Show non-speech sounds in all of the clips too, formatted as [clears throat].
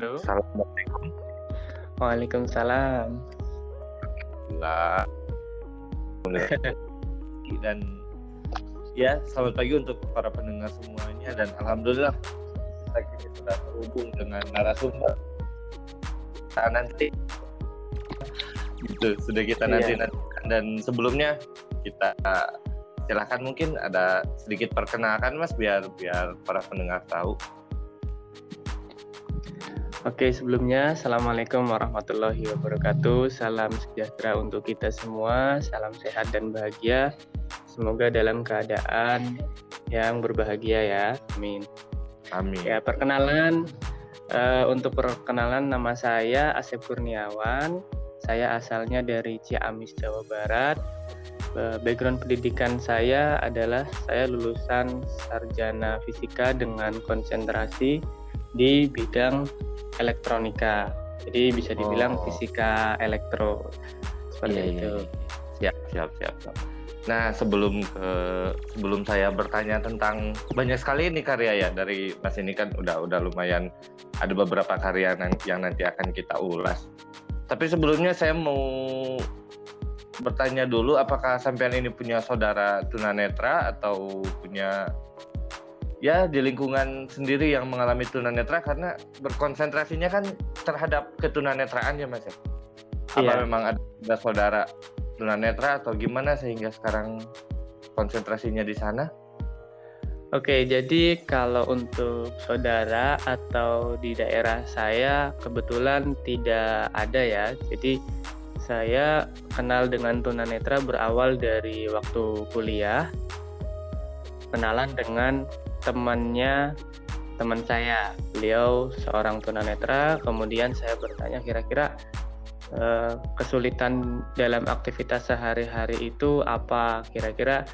Halo. Assalamualaikum. Waalaikumsalam. Alhamdulillah. [laughs] dan ya selamat pagi untuk para pendengar semuanya dan alhamdulillah kita kini sudah terhubung dengan narasumber kita nanti gitu sudah kita nanti Iya. nantikan dan sebelumnya kita silahkan mungkin ada sedikit perkenalkan mas biar biar para pendengar tahu Oke, sebelumnya Assalamualaikum warahmatullahi wabarakatuh. Salam sejahtera untuk kita semua. Salam sehat dan bahagia. Semoga dalam keadaan yang berbahagia ya. Amin. amin Ya, perkenalan eh, untuk perkenalan nama saya Asep Kurniawan. Saya asalnya dari Ciamis, Jawa Barat. Eh, Background pendidikan saya adalah saya lulusan sarjana fisika dengan konsentrasi di bidang elektronika. Jadi bisa dibilang Oh. fisika elektro seperti Iya, iya, itu. iya. Siap, siap, siap. Nah, sebelum ke sebelum saya bertanya tentang banyak sekali ini karya ya dari Mas ini kan udah udah lumayan ada beberapa karya yang, yang nanti akan kita ulas. Tapi sebelumnya saya mau bertanya dulu apakah sampean ini punya saudara tunanetra atau punya ya di lingkungan sendiri yang mengalami tunanetra karena berkonsentrasinya kan terhadap ketunanetraan ya Mas ya? apa Iya. memang ada, ada saudara tunanetra atau gimana sehingga sekarang konsentrasinya di sana? Oke, jadi kalau untuk saudara atau di daerah saya kebetulan tidak ada ya. Jadi saya kenal dengan tunanetra berawal dari waktu kuliah. Kenalan dengan temannya teman saya. Beliau seorang tunanetra, kemudian saya bertanya kira-kira eh, kesulitan dalam aktivitas sehari-hari itu apa? Kira-kira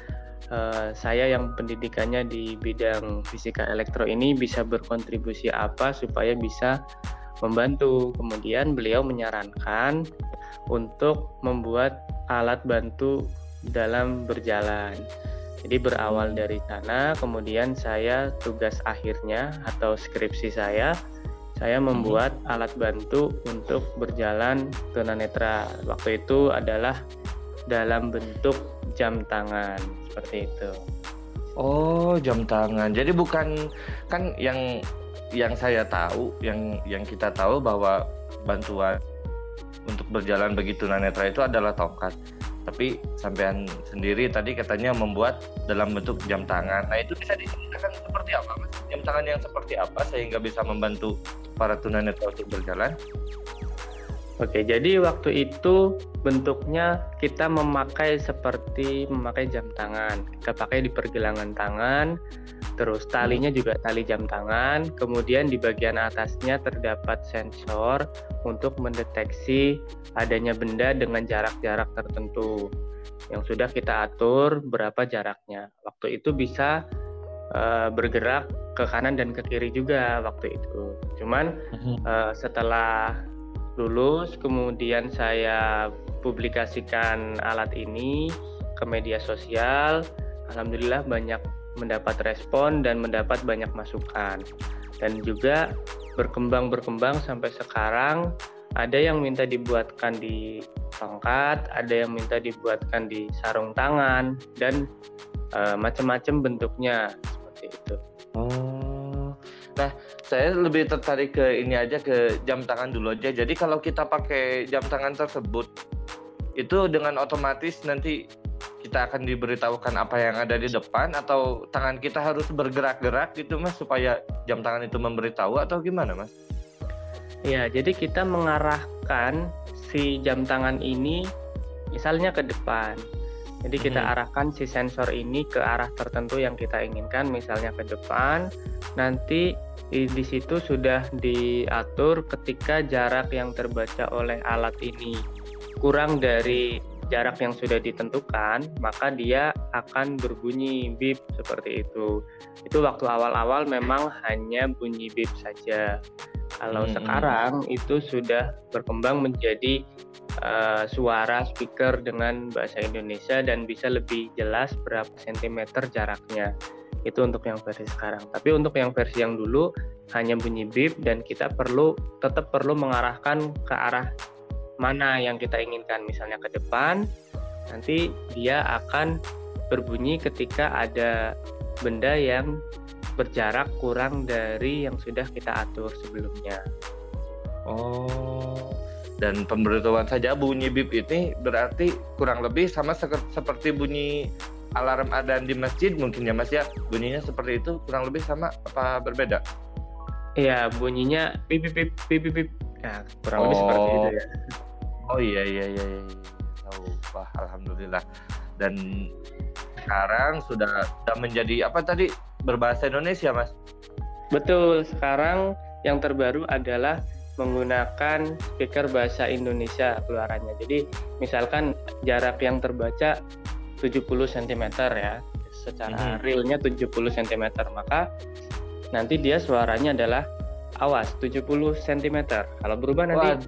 eh, saya yang pendidikannya di bidang fisika elektro ini bisa berkontribusi apa supaya bisa membantu. Kemudian beliau menyarankan untuk membuat alat bantu dalam berjalan. Jadi berawal dari sana, kemudian saya tugas akhirnya atau skripsi saya, saya membuat alat bantu untuk berjalan tunanetra. Waktu itu adalah dalam bentuk jam tangan seperti itu. Oh, jam tangan. Jadi bukan kan yang yang saya tahu, yang yang kita tahu bahwa bantuan untuk berjalan bagi tunanetra itu adalah tongkat. Tapi sampean sendiri tadi katanya membuat dalam bentuk jam tangan. Nah, itu bisa diceritakan seperti apa, Mas? Jam tangan yang seperti apa sehingga bisa membantu para tunanetra untuk berjalan? Oke, jadi waktu itu bentuknya kita memakai seperti memakai jam tangan. Kita pakai di pergelangan tangan, terus talinya juga tali jam tangan. Kemudian di bagian atasnya terdapat sensor untuk mendeteksi adanya benda dengan jarak-jarak tertentu yang sudah kita atur berapa jaraknya. Waktu itu bisa eh, bergerak ke kanan dan ke kiri juga waktu itu. Cuman Eh, setelah lulus kemudian saya publikasikan alat ini ke media sosial. Alhamdulillah banyak mendapat respon dan mendapat banyak masukan. Dan juga berkembang berkembang sampai sekarang ada yang minta dibuatkan di tongkat ada yang minta dibuatkan di sarung tangan dan eh, macam-macam bentuknya seperti itu. Oh, nah saya lebih tertarik ke ini aja ke jam tangan dulu aja. Jadi kalau kita pakai jam tangan tersebut, itu dengan otomatis nanti kita akan diberitahukan apa yang ada di depan atau tangan kita harus bergerak-gerak gitu mas supaya jam tangan itu memberitahu atau gimana mas? Ya, jadi kita mengarahkan si jam tangan ini misalnya ke depan. Jadi kita Mhm. arahkan si sensor ini ke arah tertentu yang kita inginkan, misalnya ke depan. Nanti di, situ sudah diatur ketika jarak yang terbaca oleh alat ini kurang dari jarak yang sudah ditentukan, maka dia akan berbunyi bip seperti itu. Itu waktu awal-awal memang hanya bunyi bip saja. Kalau Hmm. sekarang itu sudah berkembang menjadi uh, suara speaker dengan bahasa Indonesia dan bisa lebih jelas berapa sentimeter jaraknya. Itu untuk yang versi sekarang. Tapi untuk yang versi yang dulu hanya bunyi bip dan kita perlu tetap perlu mengarahkan ke arah mana yang kita inginkan. Misalnya ke depan, nanti dia akan berbunyi ketika ada benda yang berjarak kurang dari yang sudah kita atur sebelumnya. Oh, dan pemberitahuan saja bunyi bip ini berarti kurang lebih sama seperti bunyi alarm adzan di masjid mungkin ya Mas ya. Bunyinya seperti itu kurang lebih sama apa berbeda? Iya, bunyinya bip bip bip bip. bip. Ya, kurang oh. lebih seperti itu ya. Oh iya iya iya iya. Tahu. Wah, alhamdulillah. Dan sekarang sudah sudah menjadi apa tadi berbahasa Indonesia, Mas? Betul. Sekarang yang terbaru adalah menggunakan speaker bahasa Indonesia keluarannya. Jadi misalkan jarak yang terbaca 70 cm ya, secara mm -hmm. realnya 70 cm, maka nanti dia suaranya adalah awas 70 cm. Kalau berubah nanti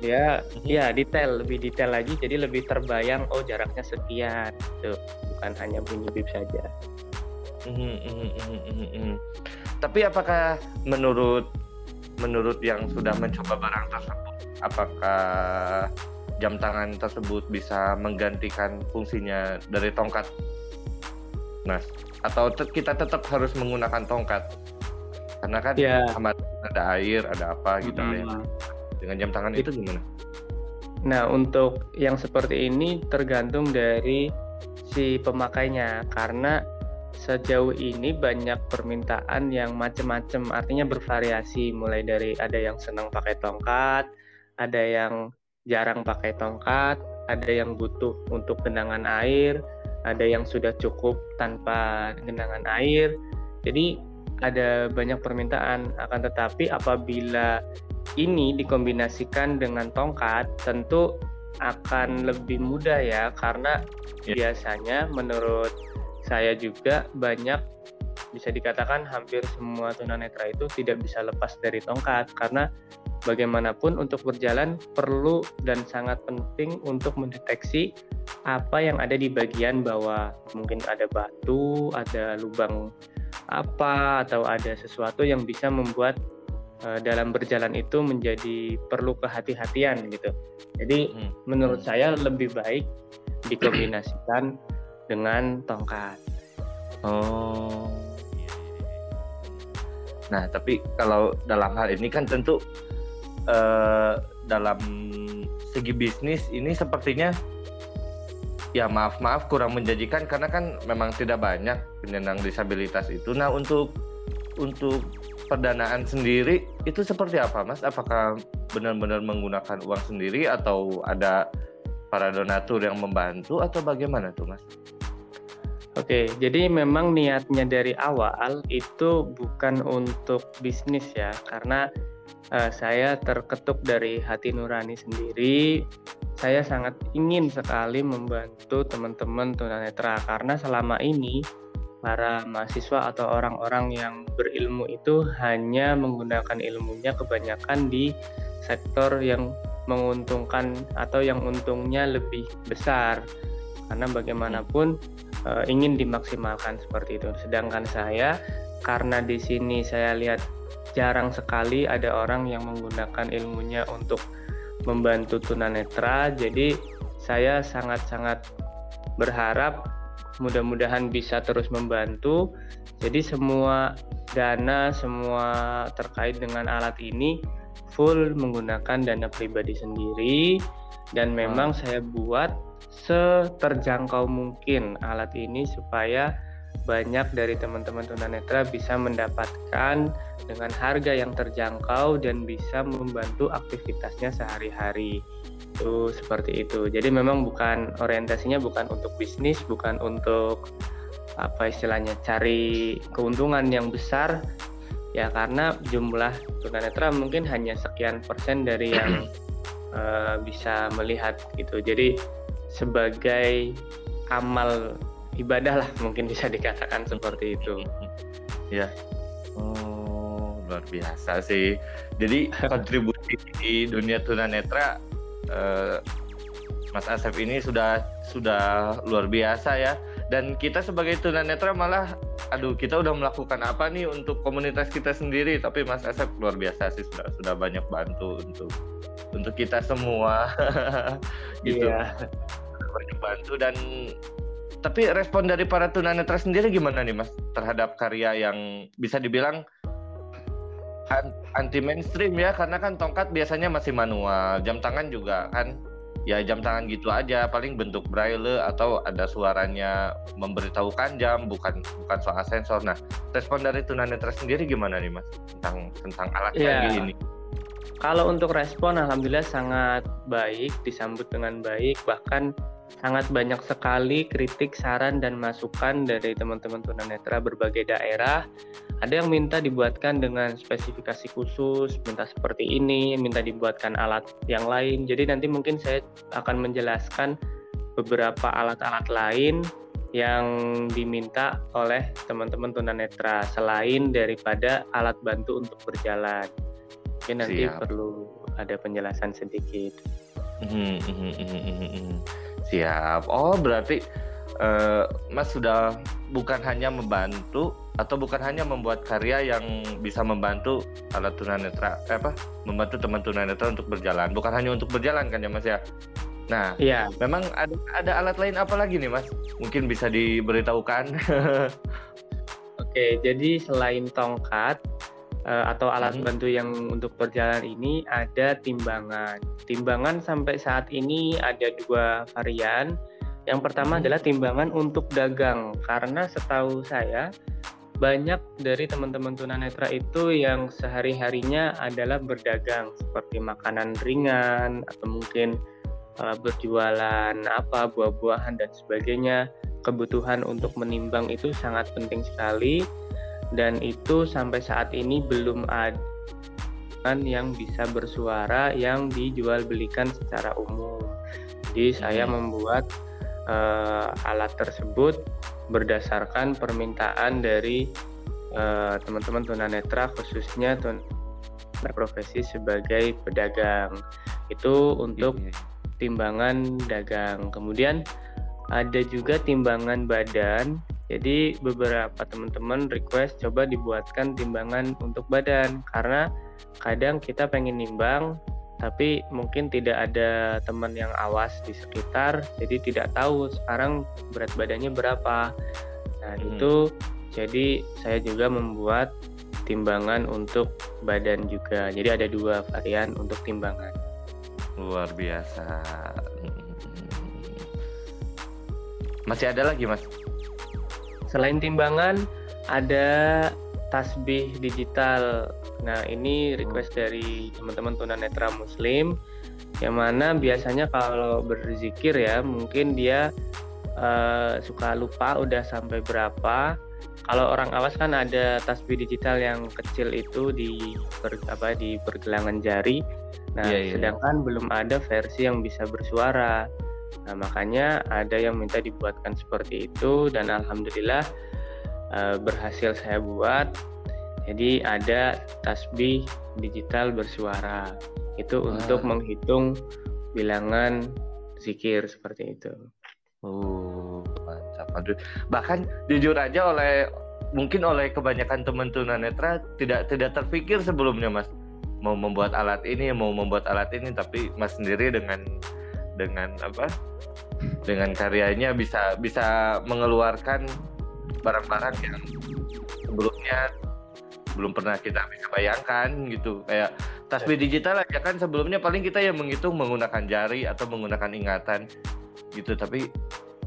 dia mm -hmm. ya detail, lebih detail lagi, jadi lebih terbayang oh jaraknya sekian, itu bukan hanya bunyi bip saja. Mm -hmm. Tapi apakah menurut menurut yang sudah mencoba barang tersebut, apakah jam tangan tersebut bisa menggantikan fungsinya dari tongkat, Mas? Atau te kita tetap harus menggunakan tongkat? Karena kan yeah. ada air, ada apa gitu mm -hmm. ya. Dengan jam tangan itu gimana? Nah, untuk yang seperti ini tergantung dari si pemakainya karena sejauh ini banyak permintaan yang macam-macam, artinya bervariasi mulai dari ada yang senang pakai tongkat, ada yang jarang pakai tongkat, ada yang butuh untuk genangan air, ada yang sudah cukup tanpa genangan air. Jadi ada banyak permintaan akan tetapi apabila ini dikombinasikan dengan tongkat tentu akan lebih mudah ya karena yeah. biasanya menurut saya juga banyak bisa dikatakan hampir semua tunanetra itu tidak bisa lepas dari tongkat karena bagaimanapun untuk berjalan perlu dan sangat penting untuk mendeteksi apa yang ada di bagian bawah. Mungkin ada batu, ada lubang apa atau ada sesuatu yang bisa membuat uh, dalam berjalan itu menjadi perlu kehati-hatian gitu. Jadi hmm. menurut saya lebih baik dikombinasikan [clears throat] dengan tongkat. Oh. Nah, tapi kalau dalam hal ini kan tentu uh, dalam segi bisnis ini sepertinya ya maaf maaf kurang menjanjikan karena kan memang tidak banyak penyandang disabilitas itu. Nah, untuk untuk perdanaan sendiri itu seperti apa, Mas? Apakah benar-benar menggunakan uang sendiri atau ada para donatur yang membantu atau bagaimana tuh, Mas? Oke, jadi memang niatnya dari awal itu bukan untuk bisnis ya, karena uh, saya terketuk dari hati nurani sendiri. Saya sangat ingin sekali membantu teman-teman tunanetra karena selama ini para mahasiswa atau orang-orang yang berilmu itu hanya menggunakan ilmunya kebanyakan di sektor yang menguntungkan atau yang untungnya lebih besar karena bagaimanapun uh, ingin dimaksimalkan seperti itu. Sedangkan saya karena di sini saya lihat jarang sekali ada orang yang menggunakan ilmunya untuk membantu tunanetra, jadi saya sangat-sangat berharap mudah-mudahan bisa terus membantu. Jadi semua dana, semua terkait dengan alat ini full menggunakan dana pribadi sendiri. Dan memang saya buat seterjangkau mungkin alat ini supaya banyak dari teman-teman tunanetra bisa mendapatkan dengan harga yang terjangkau dan bisa membantu aktivitasnya sehari-hari. Itu seperti itu. Jadi memang bukan orientasinya bukan untuk bisnis, bukan untuk apa istilahnya cari keuntungan yang besar ya karena jumlah tunanetra mungkin hanya sekian persen dari yang uh, [clears throat] bisa melihat gitu. Jadi sebagai amal ibadah lah mungkin bisa dikatakan seperti itu. Ya. Oh, luar biasa sih. Jadi [laughs] kontribusi di dunia tunanetra eh, Mas Asep ini sudah sudah luar biasa ya. Dan kita sebagai tunanetra malah aduh kita udah melakukan apa nih untuk komunitas kita sendiri tapi Mas Asep luar biasa sih sudah sudah banyak bantu untuk untuk kita semua [laughs] gitu yeah. banyak bantu dan tapi respon dari para tunanetra sendiri gimana nih Mas terhadap karya yang bisa dibilang anti mainstream ya? Karena kan tongkat biasanya masih manual jam tangan juga kan ya jam tangan gitu aja. Paling bentuk braille atau ada suaranya memberitahukan jam bukan bukan soal sensor. Nah respon dari tunanetra sendiri gimana nih mas tentang tentang alat yeah. kayak gini? Kalau untuk respon alhamdulillah sangat baik disambut dengan baik. Bahkan sangat banyak sekali kritik, saran, dan masukan dari teman-teman tunanetra berbagai daerah. Ada yang minta dibuatkan dengan spesifikasi khusus, minta seperti ini, minta dibuatkan alat yang lain. Jadi nanti mungkin saya akan menjelaskan beberapa alat-alat lain yang diminta oleh teman-teman tunanetra selain daripada alat bantu untuk berjalan. Mungkin nanti Siap. perlu ada penjelasan sedikit. Hmm, hmm, hmm, Siap. Oh, berarti uh, Mas sudah bukan hanya membantu atau bukan hanya membuat karya yang bisa membantu alat tunanetra eh, apa membantu teman tunanetra untuk berjalan. Bukan hanya untuk berjalan kan ya mas ya? Nah iya. memang ada ada alat lain apa lagi nih mas? Mungkin bisa diberitahukan. [laughs] Oke jadi selain tongkat atau alat hmm. bantu yang untuk berjalan ini ada timbangan timbangan sampai saat ini ada dua varian yang pertama hmm. adalah timbangan untuk dagang karena setahu saya banyak dari teman-teman tunanetra itu yang sehari-harinya adalah berdagang seperti makanan ringan atau mungkin uh, berjualan apa buah-buahan dan sebagainya. Kebutuhan untuk menimbang itu sangat penting sekali dan itu sampai saat ini belum ada yang bisa bersuara yang dijual belikan secara umum. Jadi saya hmm. membuat uh, alat tersebut berdasarkan permintaan dari uh, teman-teman tunanetra khususnya tun berprofesi sebagai pedagang itu untuk iya, iya. timbangan dagang kemudian ada juga timbangan badan. Jadi beberapa teman-teman request coba dibuatkan timbangan untuk badan. Karena kadang kita pengen nimbang tapi mungkin tidak ada teman yang awas di sekitar. Jadi tidak tahu sekarang berat badannya berapa. Nah hmm. itu jadi saya juga membuat timbangan untuk badan juga. Jadi ada dua varian untuk timbangan. Luar biasa masih ada lagi mas selain timbangan ada tasbih digital Nah, ini request dari teman-teman tunanetra muslim yang mana biasanya kalau berzikir ya, mungkin dia uh, suka lupa udah sampai berapa. Kalau orang awas kan ada tasbih digital yang kecil itu di ber, apa di pergelangan jari. Nah, yeah, yeah, sedangkan yeah. belum ada versi yang bisa bersuara. Nah, makanya ada yang minta dibuatkan seperti itu dan alhamdulillah uh, berhasil saya buat jadi ada tasbih digital bersuara. Itu ah. untuk menghitung bilangan zikir seperti itu. Oh, mantap. Aduh. Bahkan jujur aja oleh mungkin oleh kebanyakan teman tunanetra tidak tidak terpikir sebelumnya Mas mau membuat alat ini, mau membuat alat ini tapi Mas sendiri dengan dengan apa? Dengan karyanya bisa bisa mengeluarkan barang-barang yang sebelumnya belum pernah kita bisa bayangkan gitu. Kayak tasbih digital aja kan sebelumnya paling kita yang menghitung menggunakan jari atau menggunakan ingatan gitu. Tapi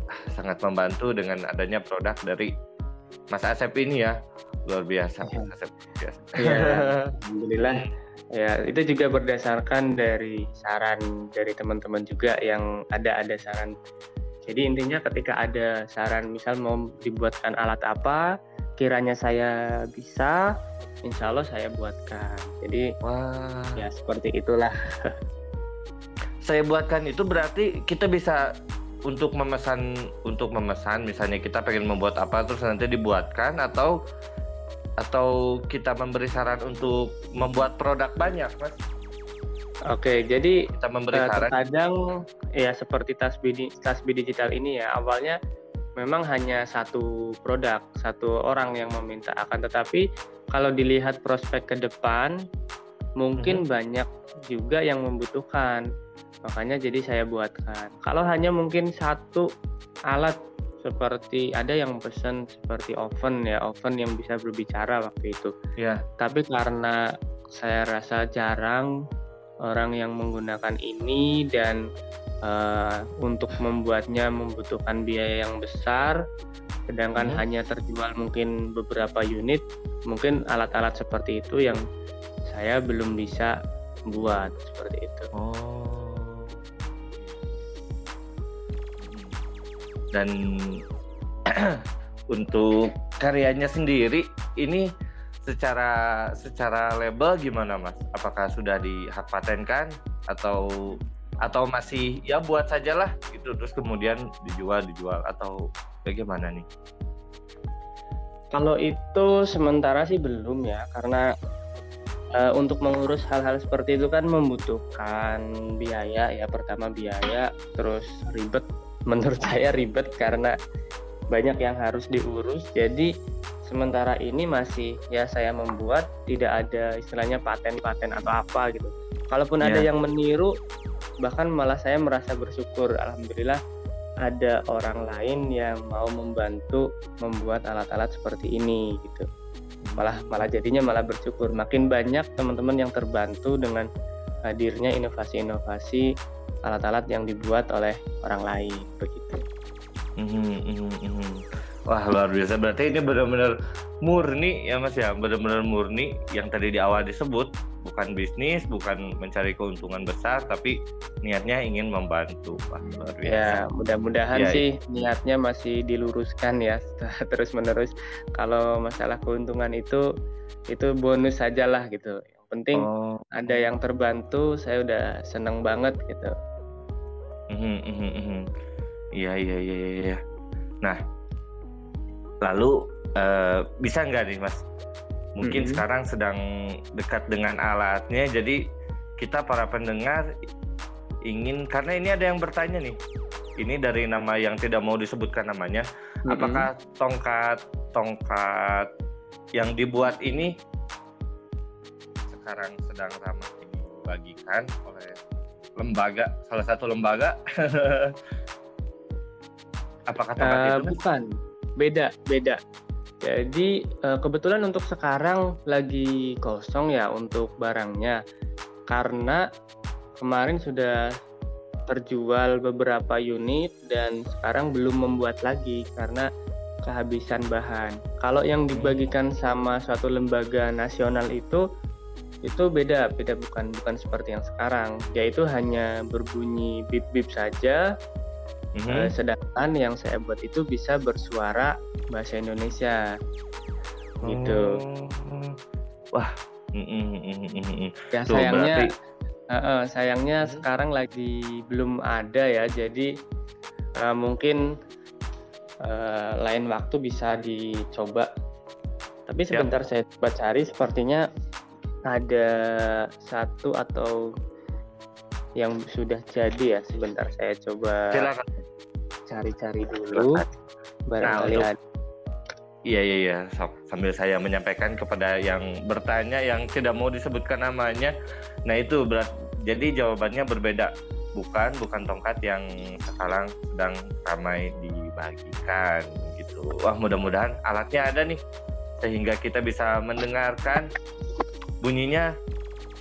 ah, sangat membantu dengan adanya produk dari Mas Asep ini ya. Luar biasa Mas Asep biasa. Ya, [laughs] alhamdulillah ya itu juga berdasarkan dari saran dari teman-teman juga yang ada ada saran jadi intinya ketika ada saran misal mau dibuatkan alat apa kiranya saya bisa, insya Allah saya buatkan. Jadi Wah. ya seperti itulah. [laughs] saya buatkan itu berarti kita bisa untuk memesan untuk memesan misalnya kita pengen membuat apa terus nanti dibuatkan atau atau kita memberi saran untuk membuat produk banyak mas Oke, jadi kita memberi uh, saran. Kadang ya seperti tasbih tasbih digital ini ya awalnya memang hanya satu produk, satu orang yang meminta. Akan tetapi kalau dilihat prospek ke depan, mungkin hmm. banyak juga yang membutuhkan. Makanya jadi saya buatkan. Kalau hanya mungkin satu alat seperti ada yang pesan seperti oven ya, oven yang bisa berbicara waktu itu. Ya. Tapi karena saya rasa jarang orang yang menggunakan ini dan uh, untuk membuatnya membutuhkan biaya yang besar sedangkan hmm. hanya terjual mungkin beberapa unit mungkin alat-alat seperti itu yang saya belum bisa buat seperti itu oh dan [clears throat] untuk karyanya sendiri ini secara secara label gimana mas? Apakah sudah di hak patenkan? Atau atau masih ya buat sajalah gitu. Terus kemudian dijual dijual. Atau bagaimana nih? Kalau itu sementara sih belum ya. Karena uh, untuk mengurus hal-hal seperti itu kan membutuhkan biaya ya. Pertama biaya terus ribet menurut [laughs] saya ribet karena banyak yang harus diurus jadi sementara ini masih ya saya membuat tidak ada istilahnya paten-paten atau apa gitu kalaupun yeah. ada ya. yang meniru bahkan malah saya merasa bersyukur alhamdulillah ada orang lain yang mau membantu membuat alat-alat seperti ini gitu malah malah jadinya malah bersyukur makin banyak teman-teman yang terbantu dengan hadirnya inovasi-inovasi alat-alat yang dibuat oleh orang lain begitu. -hmm, mm -hmm. Wah luar biasa berarti ini benar-benar murni ya mas ya benar-benar murni yang tadi di awal disebut bukan bisnis bukan mencari keuntungan besar tapi niatnya ingin membantu Wah, luar biasa. Ya mudah-mudahan ya, sih ya. niatnya masih diluruskan ya [laughs] terus menerus kalau masalah keuntungan itu itu bonus sajalah gitu penting oh. ada yang terbantu saya udah seneng banget gitu. Mhm, mhm, mhm. Iya iya iya iya. Nah Lalu uh, bisa nggak nih Mas? Mungkin mm -hmm. sekarang sedang dekat dengan alatnya, jadi kita para pendengar ingin karena ini ada yang bertanya nih. Ini dari nama yang tidak mau disebutkan namanya. Mm -hmm. Apakah tongkat tongkat yang dibuat ini sekarang sedang ramah dibagikan oleh lembaga salah satu lembaga? Apakah tongkat uh, itu? Bukan beda beda jadi uh, kebetulan untuk sekarang lagi kosong ya untuk barangnya karena kemarin sudah terjual beberapa unit dan sekarang belum membuat lagi karena kehabisan bahan. Kalau yang dibagikan sama suatu lembaga nasional itu itu beda, beda bukan bukan seperti yang sekarang. Yaitu hanya berbunyi bip-bip saja Mm-hmm. Uh, sedangkan yang saya buat itu bisa bersuara bahasa Indonesia, gitu. Oh. Wah, mm, mm, mm, ya Tuh, sayangnya, berarti... uh, uh, sayangnya hmm. sekarang lagi belum ada ya. Jadi uh, mungkin uh, lain waktu bisa dicoba. Tapi sebentar ya. saya coba cari, sepertinya ada satu atau yang sudah jadi ya sebentar saya coba cari-cari dulu barangkali nah, ada Iya iya iya sambil saya menyampaikan kepada yang bertanya yang tidak mau disebutkan namanya. Nah itu berat. Jadi jawabannya berbeda. Bukan bukan tongkat yang sekarang sedang ramai dibagikan gitu. Wah mudah-mudahan alatnya ada nih sehingga kita bisa mendengarkan bunyinya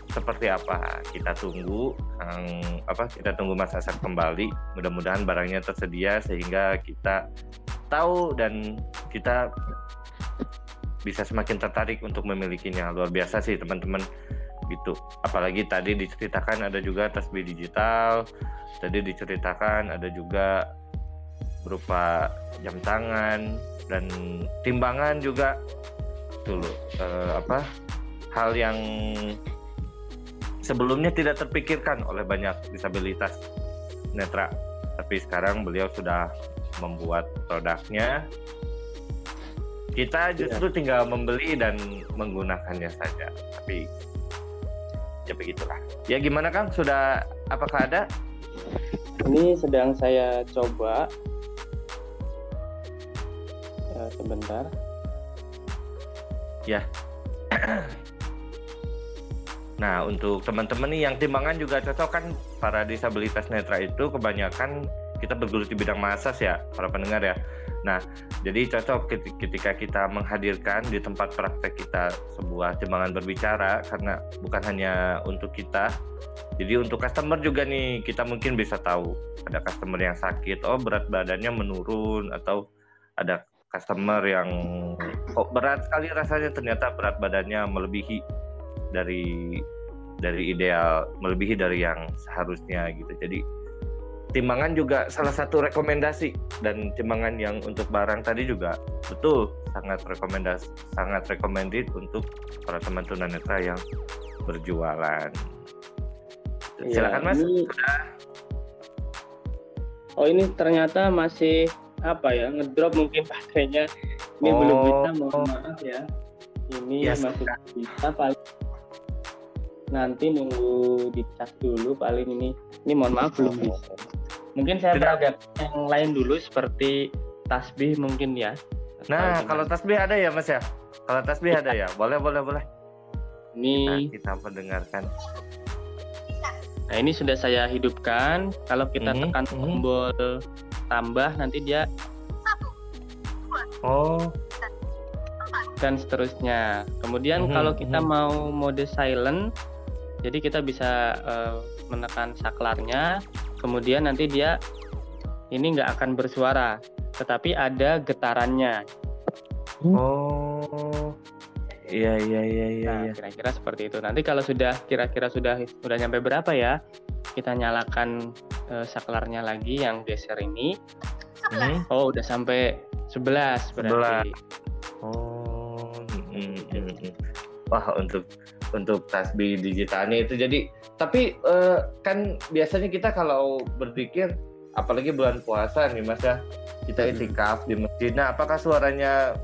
seperti apa? Kita tunggu um, apa kita tunggu masa sak kembali. Mudah-mudahan barangnya tersedia sehingga kita tahu dan kita bisa semakin tertarik untuk memilikinya. Luar biasa sih teman-teman. Gitu. Apalagi tadi diceritakan ada juga tasbih digital tadi diceritakan ada juga berupa jam tangan dan timbangan juga. Dulu uh, apa hal yang sebelumnya tidak terpikirkan oleh banyak disabilitas netra. Tapi sekarang beliau sudah membuat produknya. Kita justru ya. tinggal membeli dan menggunakannya saja. Tapi ya begitulah. Ya gimana kang? Sudah apakah ada? Ini sedang saya coba. Sebentar. Ya. Nah, untuk teman-teman nih yang timbangan juga cocok kan para disabilitas netra itu kebanyakan kita berguru di bidang masas ya, para pendengar ya. Nah, jadi cocok ketika kita menghadirkan di tempat praktek kita sebuah timbangan berbicara karena bukan hanya untuk kita. Jadi untuk customer juga nih kita mungkin bisa tahu ada customer yang sakit, oh berat badannya menurun atau ada customer yang kok berat sekali rasanya ternyata berat badannya melebihi dari dari ideal melebihi dari yang seharusnya gitu. Jadi timbangan juga salah satu rekomendasi. Dan timbangan yang untuk barang tadi juga betul sangat rekomendasi sangat recommended untuk para teman tunanetra yang berjualan. Iya, silakan mas. ini... oh ini ternyata masih apa ya ngedrop mungkin baterainya. Ini oh. belum bisa mohon maaf ya. Ini yes, masih bisa paling nanti nunggu dicas dulu paling ini ini mohon maaf belum bisa mungkin saya beragam yang lain dulu seperti tasbih mungkin ya nah kalau tasbih ada ya mas ya kalau tasbih ada ya boleh boleh boleh ini kita, kita mendengarkan nah ini sudah saya hidupkan kalau kita mm -hmm. tekan mhm. tombol mm -hmm. tambah nanti dia oh dan seterusnya. Kemudian mm -hmm. kalau kita mhm. mau mode silent, jadi kita bisa uh, menekan saklarnya, kemudian nanti dia ini nggak akan bersuara, tetapi ada getarannya. Oh, iya iya iya iya. Nah, kira-kira seperti itu. Nanti kalau sudah kira-kira sudah sudah nyampe berapa ya, kita nyalakan uh, saklarnya lagi yang geser ini. Hmm. Oh, udah sampai 11 berarti. 11. Oh, hmm, hmm, hmm. wah untuk untuk tasbih digitalnya itu jadi tapi uh, kan biasanya kita kalau berpikir apalagi bulan puasa nih mas ya kita itikaf di masjid nah apakah suaranya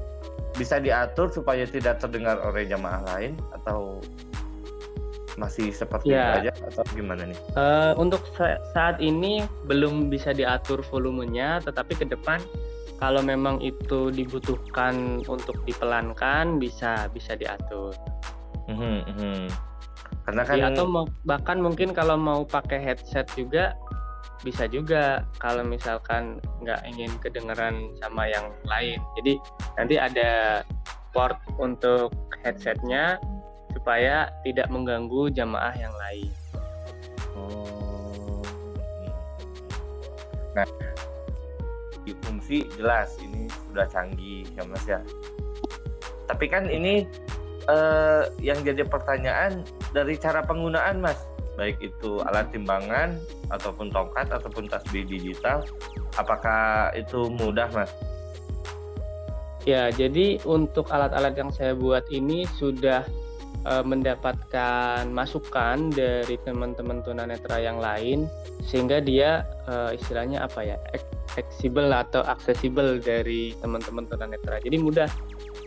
bisa diatur supaya tidak terdengar oleh jamaah lain atau masih seperti ya. itu aja atau gimana nih? Uh, untuk saat ini belum bisa diatur volumenya, tetapi ke depan kalau memang itu dibutuhkan untuk dipelankan bisa bisa diatur. Mhm, mhm. Karena kan ya, atau mau, bahkan mungkin kalau mau pakai headset juga bisa juga kalau misalkan nggak ingin kedengeran sama yang lain. Jadi nanti ada port untuk headsetnya supaya tidak mengganggu jamaah yang lain. Oh. Nah, di fungsi jelas ini sudah canggih ya Mas ya. Tapi kan ini uh, yang jadi pertanyaan dari cara penggunaan mas. Baik itu alat timbangan ataupun tongkat ataupun tasbih digital apakah itu mudah mas? Ya jadi untuk alat-alat yang saya buat ini sudah uh, mendapatkan masukan dari teman-teman tunanetra yang lain sehingga dia uh, istilahnya apa ya fleksibel atau aksesibel dari teman-teman tunanetra. Jadi mudah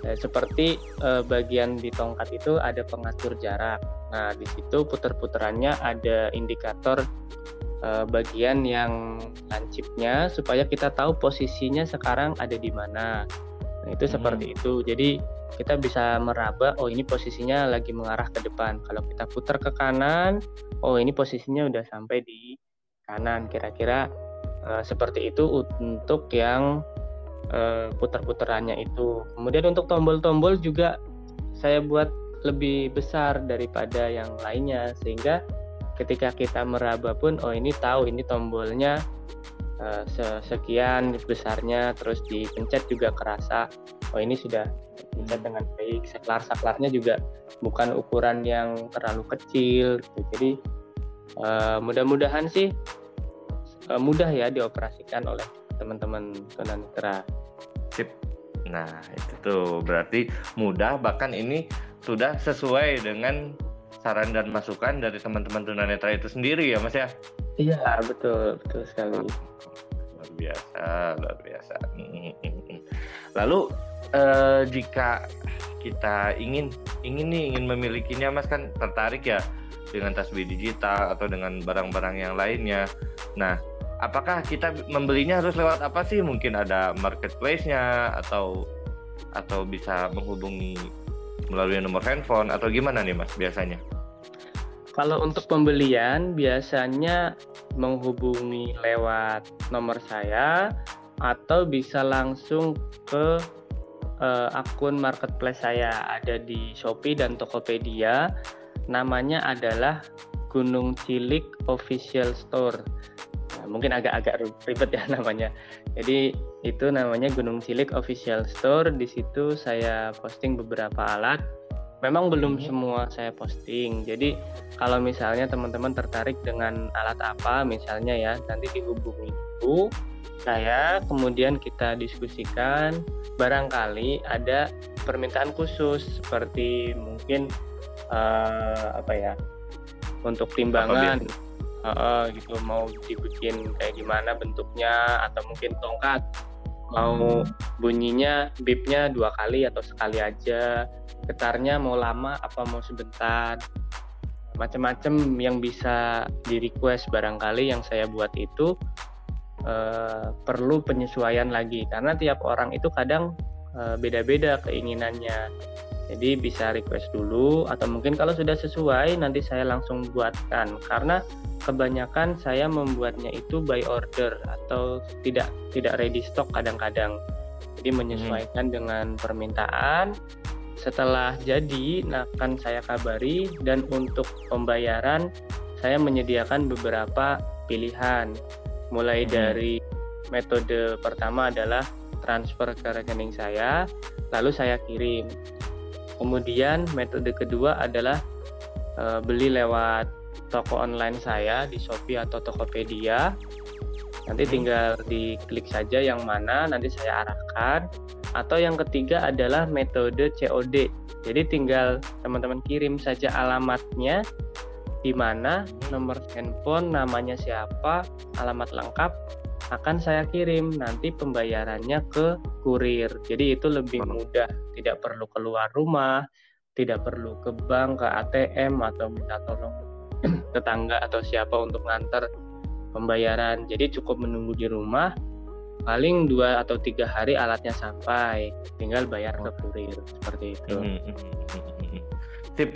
Eh, seperti eh, bagian di tongkat itu ada pengatur jarak. Nah, di situ puter-puterannya ada indikator eh, bagian yang lancipnya supaya kita tahu posisinya sekarang ada di mana. Nah, itu hmm. seperti itu. Jadi kita bisa meraba, oh ini posisinya lagi mengarah ke depan. Kalau kita putar ke kanan, oh ini posisinya udah sampai di kanan. Kira-kira uh, seperti itu untuk yang uh, putar-putarannya itu. Kemudian untuk tombol-tombol juga saya buat lebih besar daripada yang lainnya sehingga ketika kita meraba pun oh ini tahu ini tombolnya uh, sekian besarnya terus dipencet juga kerasa oh ini sudah dipencet dengan baik saklar-saklarnya juga bukan ukuran yang terlalu kecil gitu. jadi uh, mudah-mudahan sih uh, mudah ya dioperasikan oleh teman-teman tunanetra. Sip. Nah, itu tuh berarti mudah bahkan ini sudah sesuai dengan saran dan masukan dari teman-teman tunanetra itu sendiri ya, Mas ya? Iya, betul, betul sekali. Luar biasa, luar biasa. Lalu eh, jika kita ingin ingin nih ingin memilikinya, Mas kan tertarik ya dengan tasbih digital atau dengan barang-barang yang lainnya. Nah, apakah kita membelinya harus lewat apa sih? Mungkin ada marketplace-nya atau atau bisa menghubungi melalui nomor handphone atau gimana nih Mas biasanya? Kalau untuk pembelian biasanya menghubungi lewat nomor saya atau bisa langsung ke uh, akun marketplace saya ada di Shopee dan Tokopedia. Namanya adalah Gunung Cilik Official Store. Nah, mungkin agak-agak ribet ya [laughs] namanya. Jadi itu namanya Gunung Cilik Official Store. Di situ saya posting beberapa alat memang belum hmm. semua saya posting. Jadi kalau misalnya teman-teman tertarik dengan alat apa, misalnya ya nanti dihubungi itu saya, kemudian kita diskusikan. Barangkali ada permintaan khusus seperti mungkin uh, apa ya untuk timbangan. Uh, gitu. Mau dibikin kayak gimana bentuknya atau mungkin tongkat. Mau bunyinya bipnya dua kali atau sekali aja. Getarnya mau lama apa mau sebentar. Macam-macam yang bisa di request barangkali yang saya buat itu eh, perlu penyesuaian lagi. Karena tiap orang itu kadang eh, beda-beda keinginannya jadi bisa request dulu atau mungkin kalau sudah sesuai nanti saya langsung buatkan karena kebanyakan saya membuatnya itu by order atau tidak tidak ready stock kadang-kadang. Jadi menyesuaikan hmm. dengan permintaan. Setelah jadi nah akan saya kabari dan untuk pembayaran saya menyediakan beberapa pilihan. Mulai hmm. dari metode pertama adalah transfer ke rekening saya, lalu saya kirim. Kemudian metode kedua adalah uh, beli lewat toko online saya di Shopee atau Tokopedia. Nanti hmm. tinggal diklik saja yang mana nanti saya arahkan. Atau yang ketiga adalah metode COD. Jadi tinggal teman-teman kirim saja alamatnya di mana nomor handphone, namanya siapa, alamat lengkap akan saya kirim nanti pembayarannya ke kurir. Jadi itu lebih mudah, tidak perlu keluar rumah, tidak perlu ke bank, ke ATM atau minta tolong [clears throat] tetangga atau siapa untuk ngantar pembayaran. Jadi cukup menunggu di rumah, paling dua atau tiga hari alatnya sampai, tinggal bayar ke kurir seperti itu. Hmm, hmm, hmm, Tip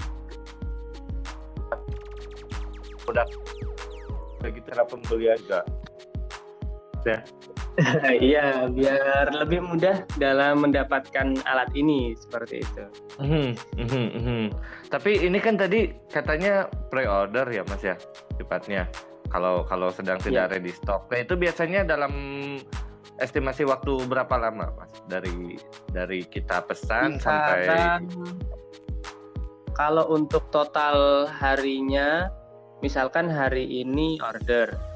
udah. Begitu cara pembelian juga ya [laughs] iya biar lebih mudah dalam mendapatkan alat ini seperti itu. Hmm, hmm, hmm. tapi ini kan tadi katanya pre-order ya mas ya sifatnya. Kalau kalau sedang tidak yeah. ready stock. Nah itu biasanya dalam estimasi waktu berapa lama mas? Dari dari kita pesan Misalkan, sampai kalau untuk total harinya misalkan hari ini order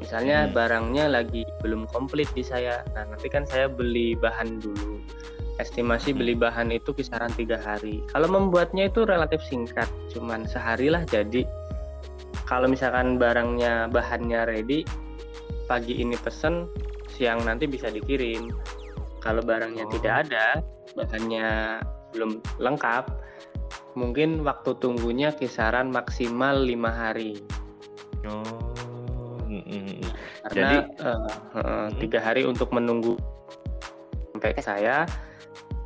misalnya hmm. barangnya lagi belum komplit di saya. Nah nanti kan saya beli bahan dulu. Estimasi hmm. beli bahan itu kisaran tiga hari. Kalau membuatnya itu relatif singkat cuman sehari lah jadi. Kalau misalkan barangnya bahannya ready pagi ini pesen siang nanti bisa dikirim. Kalau barangnya oh. tidak ada bahannya belum lengkap mungkin waktu tunggunya kisaran maksimal lima hari. Oh karena Jadi uh, uh, tiga hari untuk menunggu sampai ke saya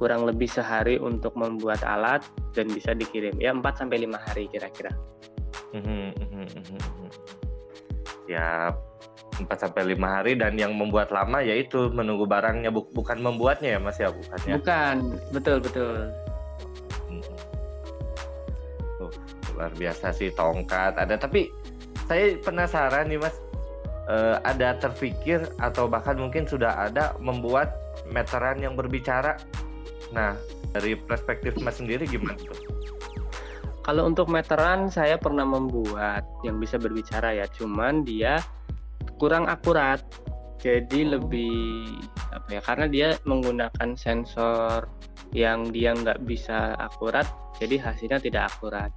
kurang lebih sehari untuk membuat alat dan bisa dikirim. Ya 4 sampai lima hari kira-kira. Ya 4 sampai lima hari dan yang membuat lama yaitu menunggu barangnya bu bukan membuatnya ya Mas ya bukannya. Bukan, betul betul. Uh, luar biasa sih tongkat ada. Tapi saya penasaran nih Mas uh, ada terpikir atau bahkan mungkin sudah ada membuat meteran yang berbicara. Nah, dari perspektif Mas sendiri gimana tuh? Kalau untuk meteran saya pernah membuat yang bisa berbicara ya, cuman dia kurang akurat. Jadi lebih apa ya? Karena dia menggunakan sensor yang dia nggak bisa akurat, jadi hasilnya tidak akurat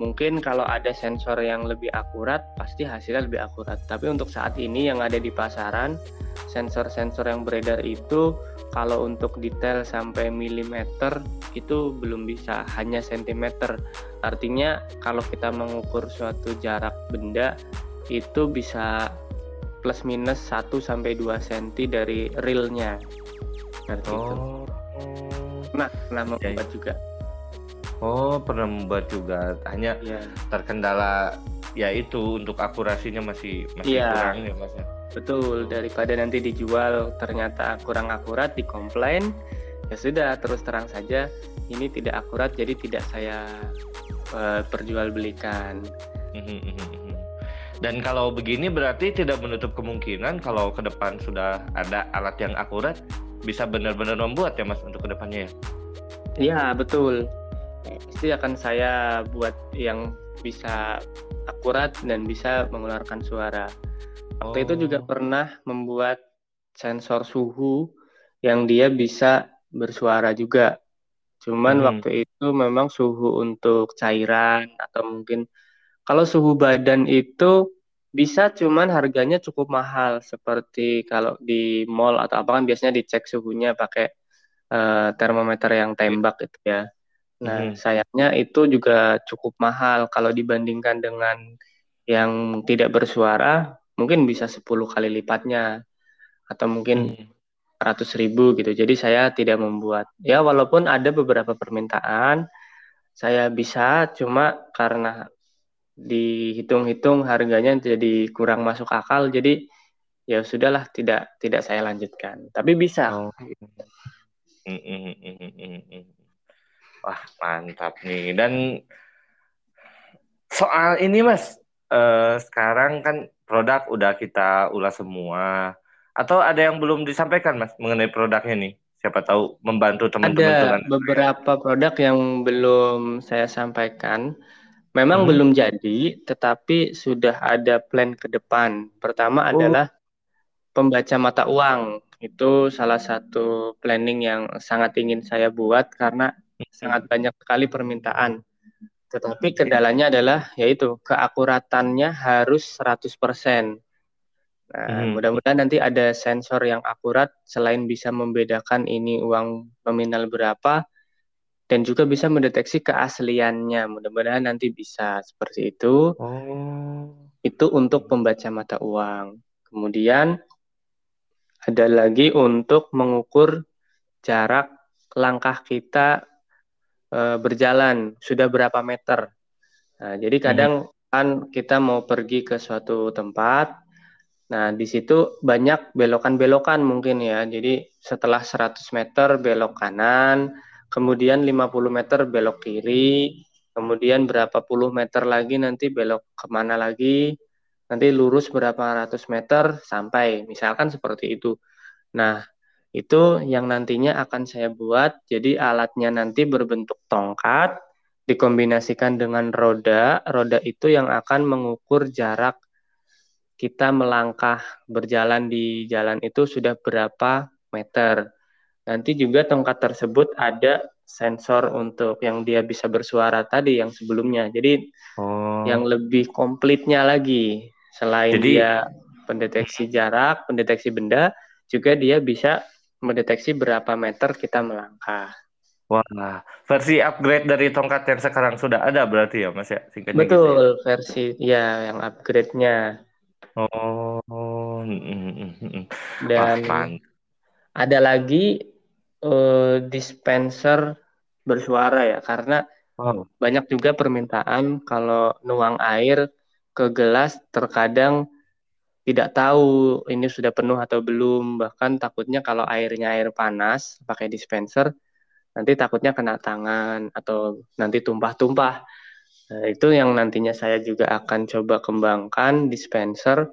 mungkin kalau ada sensor yang lebih akurat pasti hasilnya lebih akurat tapi untuk saat ini yang ada di pasaran sensor-sensor yang beredar itu kalau untuk detail sampai milimeter itu belum bisa hanya sentimeter artinya kalau kita mengukur suatu jarak benda itu bisa plus minus 1 sampai 2 cm dari realnya oh. Pernah, pernah membuat ya. juga. Oh, pernah membuat juga. Hanya ya. terkendala ya itu untuk akurasinya masih masih ya. kurang ya Mas ya. Betul, daripada nanti dijual ternyata kurang akurat, dikomplain, ya sudah terus terang saja ini tidak akurat jadi tidak saya uh, perjualbelikan. Mhm, mhm, mhm. Dan kalau begini berarti tidak menutup kemungkinan kalau ke depan sudah ada alat yang akurat bisa benar-benar membuat ya Mas untuk ke depannya ya? Iya betul. Pasti akan saya buat yang bisa akurat dan bisa mengeluarkan suara. Waktu oh. itu juga oh. pernah membuat sensor suhu yang dia bisa bersuara juga. Cuman hmm. waktu itu memang suhu untuk cairan atau mungkin kalau suhu badan itu bisa cuman harganya cukup mahal seperti kalau di mall atau apa kan biasanya dicek suhunya pakai uh, termometer yang tembak gitu ya. Nah, hmm. sayangnya itu juga cukup mahal kalau dibandingkan dengan yang tidak bersuara mungkin bisa 10 kali lipatnya atau mungkin hmm. ribu gitu. Jadi saya tidak membuat. Ya walaupun ada beberapa permintaan saya bisa cuma karena dihitung-hitung harganya jadi kurang masuk akal jadi ya sudahlah tidak tidak saya lanjutkan tapi bisa oh. Wah mantap nih dan soal ini mas uh, sekarang kan produk udah kita ulas semua atau ada yang belum disampaikan mas mengenai produknya nih siapa tahu membantu teman-teman ada beberapa produk yang belum saya sampaikan Memang hmm. belum jadi, tetapi sudah ada plan ke depan. Pertama oh. adalah pembaca mata uang. Itu salah satu planning yang sangat ingin saya buat karena sangat banyak sekali permintaan. Tetapi kendalanya adalah yaitu keakuratannya harus 100%. Nah, hmm. mudah-mudahan nanti ada sensor yang akurat selain bisa membedakan ini uang nominal berapa, dan juga bisa mendeteksi keasliannya. Mudah-mudahan nanti bisa seperti itu. Oh. Itu untuk pembaca mata uang. Kemudian ada lagi untuk mengukur jarak langkah kita e, berjalan sudah berapa meter. Nah, jadi kadang hmm. kan kita mau pergi ke suatu tempat. Nah, di situ banyak belokan-belokan mungkin ya. Jadi setelah 100 meter belok kanan, kemudian 50 meter belok kiri, kemudian berapa puluh meter lagi nanti belok ke mana lagi, nanti lurus berapa ratus meter sampai, misalkan seperti itu. Nah, itu yang nantinya akan saya buat, jadi alatnya nanti berbentuk tongkat, dikombinasikan dengan roda, roda itu yang akan mengukur jarak kita melangkah berjalan di jalan itu sudah berapa meter. Nanti juga tongkat tersebut ada sensor untuk yang dia bisa bersuara tadi yang sebelumnya. Jadi oh. yang lebih komplitnya lagi selain Jadi, dia pendeteksi jarak, pendeteksi benda, juga dia bisa mendeteksi berapa meter kita melangkah. Wah, versi upgrade dari tongkat yang sekarang sudah ada berarti ya, Mas ya? Singkatnya Betul, gitu ya? versi ya yang upgrade-nya. Oh, mm, mm, mm. dan Wah, ada lagi uh, dispenser bersuara ya karena wow. banyak juga permintaan kalau nuang air ke gelas terkadang tidak tahu ini sudah penuh atau belum. Bahkan takutnya kalau airnya air panas pakai dispenser nanti takutnya kena tangan atau nanti tumpah-tumpah. Nah, itu yang nantinya saya juga akan coba kembangkan dispenser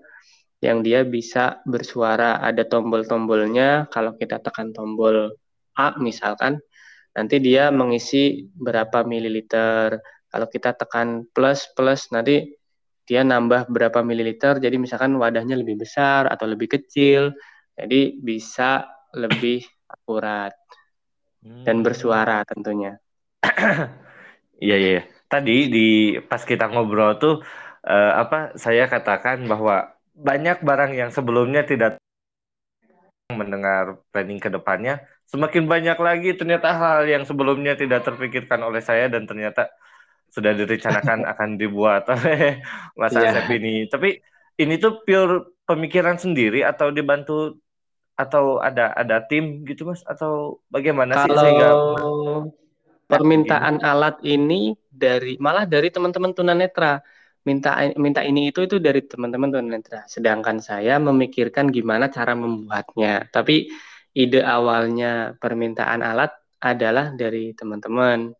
yang dia bisa bersuara. Ada tombol-tombolnya kalau kita tekan tombol A misalkan, nanti dia mengisi berapa mililiter. Kalau kita tekan plus plus nanti dia nambah berapa mililiter. Jadi misalkan wadahnya lebih besar atau lebih kecil. Jadi bisa lebih akurat dan bersuara tentunya. [clears throat] Iya iya. Tadi di pas kita ngobrol tuh uh, apa saya katakan bahwa banyak barang yang sebelumnya tidak mendengar planning ke depannya semakin banyak lagi ternyata hal yang sebelumnya tidak terpikirkan oleh saya dan ternyata sudah direncanakan [laughs] akan dibuat oleh Mas yeah. Asep ini. Tapi ini tuh pure pemikiran sendiri atau dibantu atau ada ada tim gitu mas? Atau bagaimana Kalau sih sehingga permintaan alat ini dari malah dari teman-teman tunanetra. Minta minta ini itu itu dari teman-teman tunanetra. Sedangkan saya memikirkan gimana cara membuatnya. Tapi ide awalnya permintaan alat adalah dari teman-teman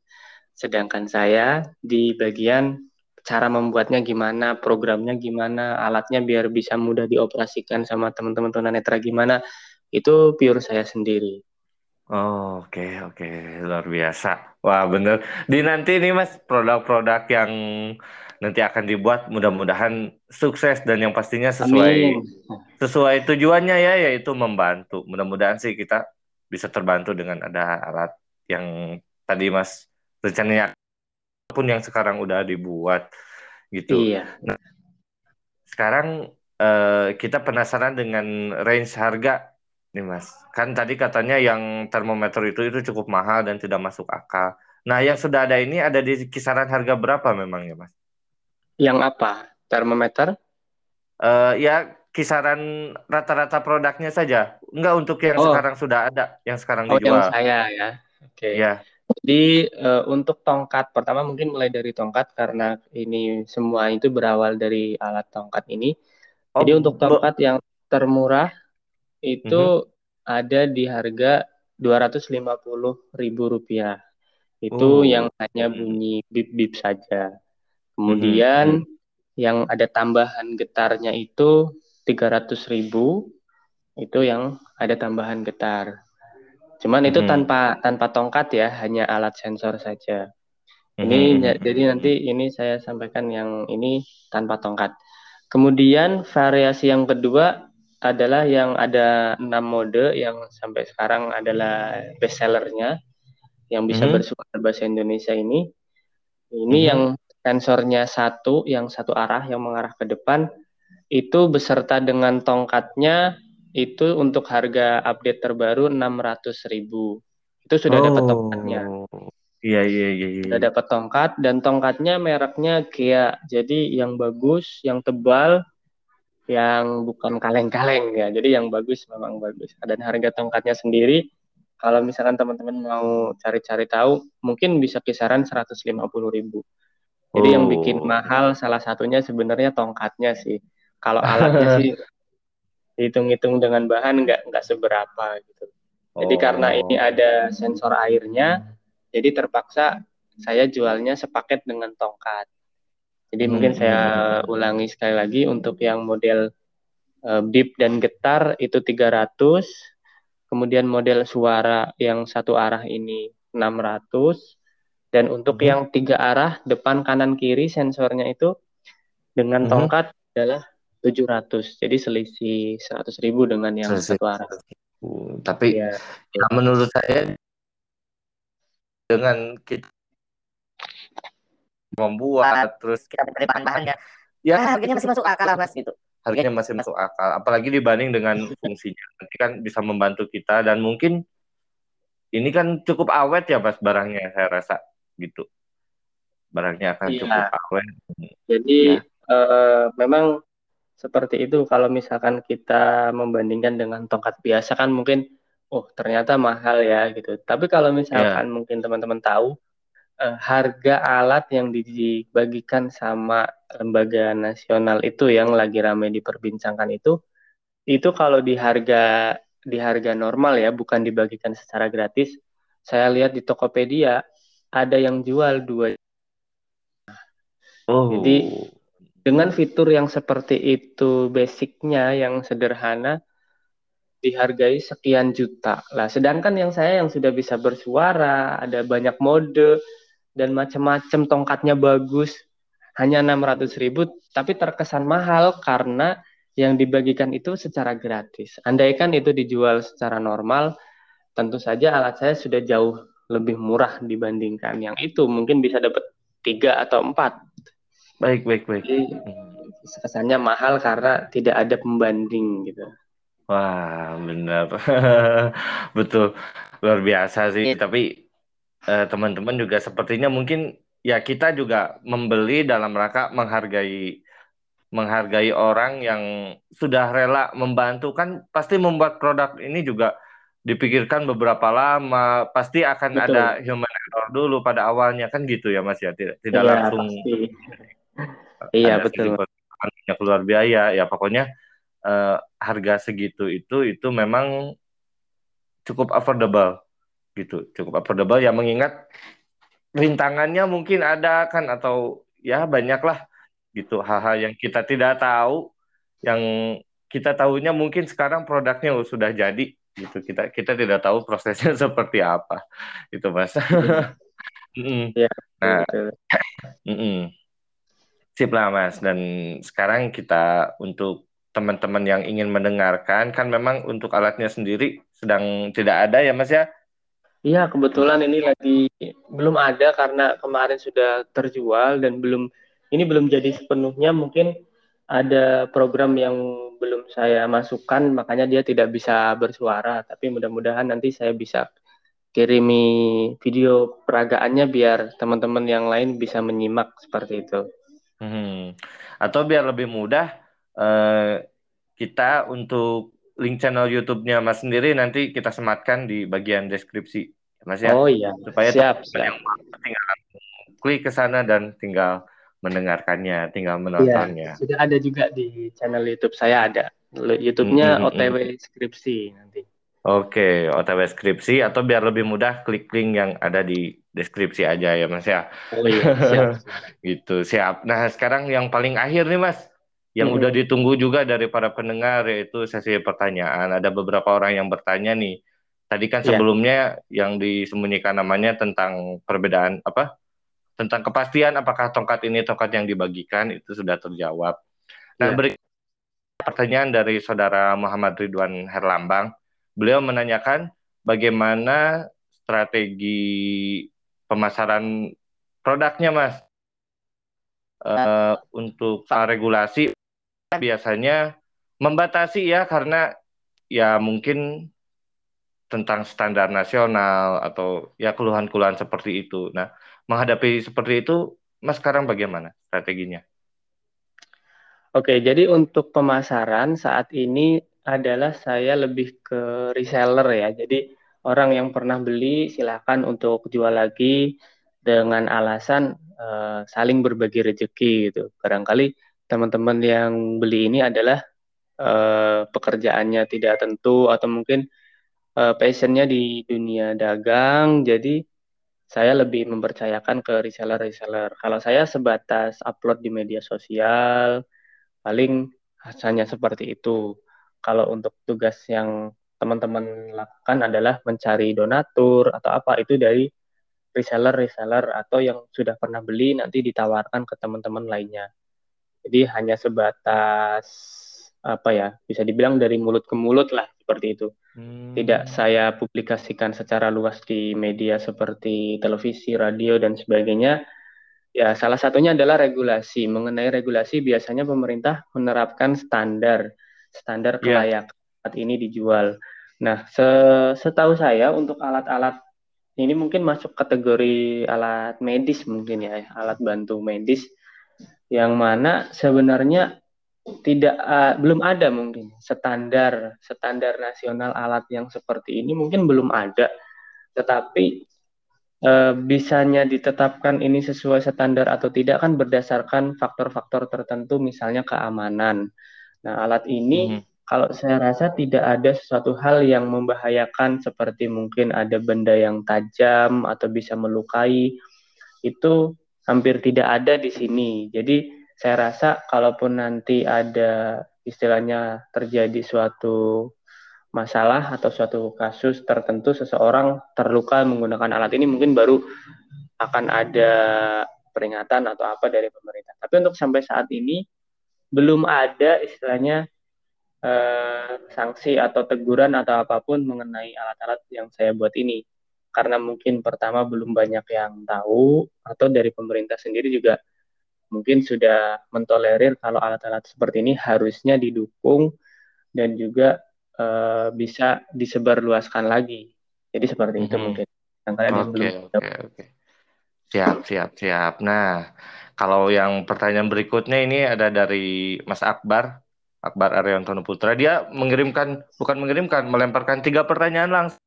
sedangkan saya di bagian cara membuatnya gimana programnya gimana alatnya biar bisa mudah dioperasikan sama teman-teman tunanetra gimana itu pure saya sendiri Oh, oke okay, oke okay. luar biasa. Wah bener. Di nanti nih mas produk-produk yang nanti akan dibuat mudah-mudahan sukses dan yang pastinya sesuai Amin. sesuai tujuannya ya yaitu membantu. Mudah-mudahan sih kita bisa terbantu dengan ada alat yang tadi mas rencananya pun yang sekarang udah dibuat gitu. Iya. Nah, sekarang uh, kita penasaran dengan range harga Nih Mas, kan tadi katanya yang termometer itu itu cukup mahal dan tidak masuk akal. Nah, yang sudah ada ini ada di kisaran harga berapa memangnya Mas? Yang apa? Termometer? Uh, ya kisaran rata-rata produknya saja. Enggak untuk yang oh. sekarang sudah ada, yang sekarang oh, dijual. yang saya ya. Oke. Okay. Ya. Jadi uh, untuk tongkat pertama mungkin mulai dari tongkat karena ini semua itu berawal dari alat tongkat ini. Oh, Jadi untuk tongkat yang termurah itu mm-hmm. ada di harga Rp250.000. Itu oh. yang hanya bunyi bip-bip saja. Kemudian mm-hmm. yang ada tambahan getarnya itu 300.000. Itu yang ada tambahan getar. Cuman itu tanpa tanpa tongkat ya, hanya alat sensor saja. Ini mm-hmm. jadi nanti ini saya sampaikan yang ini tanpa tongkat. Kemudian variasi yang kedua adalah yang ada enam mode yang sampai sekarang adalah best sellernya yang bisa mm -hmm. bersuara bahasa Indonesia ini. Ini mm -hmm. yang sensornya satu, yang satu arah yang mengarah ke depan itu beserta dengan tongkatnya itu untuk harga update terbaru 600.000. Itu sudah oh. dapat tongkatnya. Iya iya iya. iya. Sudah dapat tongkat dan tongkatnya mereknya Kia. Jadi yang bagus, yang tebal, yang bukan kaleng-kaleng ya. Jadi yang bagus memang bagus. Dan harga tongkatnya sendiri kalau misalkan teman-teman mau cari-cari tahu mungkin bisa kisaran 150 ribu. Jadi oh. yang bikin oh. mahal salah satunya sebenarnya tongkatnya sih. Kalau alatnya [laughs] sih hitung-hitung dengan bahan nggak nggak seberapa gitu. Jadi oh. karena ini ada sensor airnya, jadi terpaksa saya jualnya sepaket dengan tongkat. Jadi hmm. mungkin saya ulangi sekali lagi untuk yang model uh, bip dan getar itu 300, kemudian model suara yang satu arah ini 600 dan untuk hmm. yang tiga arah depan kanan kiri sensornya itu dengan hmm. tongkat adalah 700. Jadi selisih 100 ribu dengan yang selisih. satu arah. Tapi ya. ya menurut saya dengan kita membuat terus kita mencari bahan-bahannya ya nah, harganya masih masuk akal mas gitu harganya masih masuk akal apalagi dibanding dengan [laughs] fungsinya nanti kan bisa membantu kita dan mungkin ini kan cukup awet ya mas barangnya saya rasa gitu barangnya akan ya. cukup awet jadi ya. uh, memang seperti itu kalau misalkan kita membandingkan dengan tongkat biasa kan mungkin oh ternyata mahal ya gitu tapi kalau misalkan ya. mungkin teman-teman tahu uh, harga alat yang dibagikan sama lembaga nasional itu yang lagi ramai diperbincangkan itu itu kalau di harga di harga normal ya bukan dibagikan secara gratis saya lihat di Tokopedia ada yang jual dua oh. jadi dengan fitur yang seperti itu basicnya yang sederhana dihargai sekian juta. Lah sedangkan yang saya yang sudah bisa bersuara ada banyak mode dan macam-macam tongkatnya bagus hanya 600 ribu tapi terkesan mahal karena yang dibagikan itu secara gratis. Andaikan itu dijual secara normal tentu saja alat saya sudah jauh lebih murah dibandingkan yang itu. Mungkin bisa dapat tiga atau empat baik baik baik. Jadi, kesannya mahal karena tidak ada pembanding gitu. Wah benar. [laughs] Betul. Luar biasa sih. Ya. tapi Eh, teman-teman juga sepertinya mungkin ya kita juga membeli dalam rangka menghargai menghargai orang yang sudah rela membantu. Kan pasti membuat produk ini juga dipikirkan beberapa lama. Pasti akan Betul. ada human error dulu pada awalnya. Kan gitu ya Mas ya? Tidak tidak ya, langsung iya betul. keluar biaya. Ya pokoknya uh, harga segitu itu itu memang cukup affordable gitu. Cukup affordable. Ya mengingat rintangannya mungkin ada kan atau ya banyaklah gitu. Hal-hal yang kita tidak tahu yang kita tahunya mungkin sekarang produknya sudah jadi gitu. Kita kita tidak tahu prosesnya [laughs] seperti apa itu mas. [laughs] Mm. ya, nah. [laughs] mm -mm. Sip lah mas. Dan sekarang kita untuk teman-teman yang ingin mendengarkan kan memang untuk alatnya sendiri sedang tidak ada ya mas ya? Iya, kebetulan ini lagi belum ada karena kemarin sudah terjual dan belum ini belum jadi sepenuhnya. Mungkin ada program yang belum saya masukkan makanya dia tidak bisa bersuara. Tapi mudah-mudahan nanti saya bisa kirimi video peragaannya biar teman-teman yang lain bisa menyimak seperti itu. Hmm. Atau biar lebih mudah uh, kita untuk link channel YouTube-nya Mas sendiri nanti kita sematkan di bagian deskripsi Mas ya. Oh iya. Supaya siap, siap. yang tinggal klik ke sana dan tinggal mendengarkannya, tinggal menontonnya. Iya, sudah ada juga di channel YouTube saya ada. YouTube-nya mm -hmm. OTW Skripsi nanti. Oke, okay, OTW Skripsi atau biar lebih mudah klik link yang ada di deskripsi aja ya Mas ya. Oh iya, siap. [laughs] gitu, siap. Nah, sekarang yang paling akhir nih Mas, yang hmm. udah ditunggu juga dari para pendengar yaitu sesi pertanyaan. Ada beberapa orang yang bertanya nih. Tadi kan iya. sebelumnya yeah. yang disembunyikan namanya tentang perbedaan apa? tentang kepastian apakah tongkat ini tongkat yang dibagikan itu sudah terjawab. Nah, ya. berikut pertanyaan dari saudara Muhammad Ridwan Herlambang. Beliau menanyakan bagaimana strategi pemasaran produknya, Mas. Uh, untuk regulasi biasanya membatasi ya karena ya mungkin tentang standar nasional atau ya keluhan-keluhan seperti itu. Nah, menghadapi seperti itu, Mas sekarang bagaimana strateginya? Oke, jadi untuk pemasaran saat ini adalah saya lebih ke reseller ya. Jadi orang yang pernah beli silakan untuk jual lagi dengan alasan uh, saling berbagi rezeki gitu. Barangkali teman-teman yang beli ini adalah uh, pekerjaannya tidak tentu atau mungkin uh, passionnya di dunia dagang, jadi saya lebih mempercayakan ke reseller-reseller. Kalau saya sebatas upload di media sosial, paling hanya seperti itu. Kalau untuk tugas yang teman-teman lakukan adalah mencari donatur atau apa itu dari reseller-reseller atau yang sudah pernah beli nanti ditawarkan ke teman-teman lainnya. Jadi hanya sebatas apa ya, bisa dibilang dari mulut ke mulut lah seperti itu. Hmm. Tidak saya publikasikan secara luas di media seperti televisi, radio, dan sebagainya. Ya, salah satunya adalah regulasi. Mengenai regulasi, biasanya pemerintah menerapkan standar, standar yeah. kelayakan saat ini dijual. Nah, setahu saya untuk alat-alat ini mungkin masuk kategori alat medis mungkin ya, alat bantu medis yang mana sebenarnya tidak uh, belum ada mungkin standar standar nasional alat yang seperti ini mungkin belum ada tetapi uh, bisanya ditetapkan ini sesuai standar atau tidak kan berdasarkan faktor-faktor tertentu misalnya keamanan nah alat ini hmm. kalau saya rasa tidak ada sesuatu hal yang membahayakan seperti mungkin ada benda yang tajam atau bisa melukai itu hampir tidak ada di sini jadi saya rasa kalaupun nanti ada istilahnya terjadi suatu masalah atau suatu kasus tertentu seseorang terluka menggunakan alat ini mungkin baru akan ada peringatan atau apa dari pemerintah. Tapi untuk sampai saat ini belum ada istilahnya eh, sanksi atau teguran atau apa pun mengenai alat-alat yang saya buat ini. Karena mungkin pertama belum banyak yang tahu atau dari pemerintah sendiri juga mungkin sudah mentolerir kalau alat-alat seperti ini harusnya didukung dan juga uh, bisa disebarluaskan lagi. Jadi seperti mm -hmm. itu mungkin. Oke, oke, oke. Siap, siap, siap. Nah, kalau yang pertanyaan berikutnya ini ada dari Mas Akbar, Akbar Ariantono Putra. Dia mengirimkan, bukan mengirimkan, melemparkan tiga pertanyaan langsung.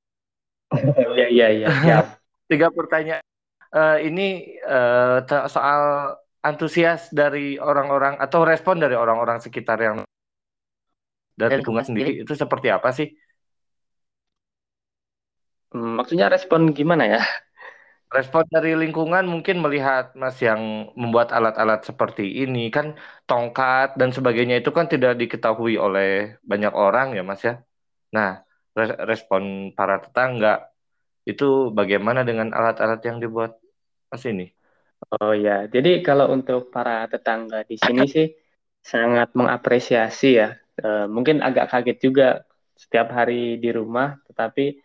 [laughs] Iya, iya, iya. Siap. [laughs] tiga pertanyaan. Uh, ini uh, soal antusias dari orang-orang atau respon dari orang-orang sekitar yang dari lingkungan sendiri itu seperti apa sih? Hmm, maksudnya respon gimana ya? Respon dari lingkungan mungkin melihat Mas yang membuat alat-alat seperti ini kan tongkat dan sebagainya itu kan tidak diketahui oleh banyak orang ya Mas ya. Nah, respon para tetangga itu bagaimana dengan alat-alat yang dibuat Mas ini? Oh ya, jadi kalau untuk para tetangga di sini sih sangat mengapresiasi ya. E, mungkin agak kaget juga setiap hari di rumah, tetapi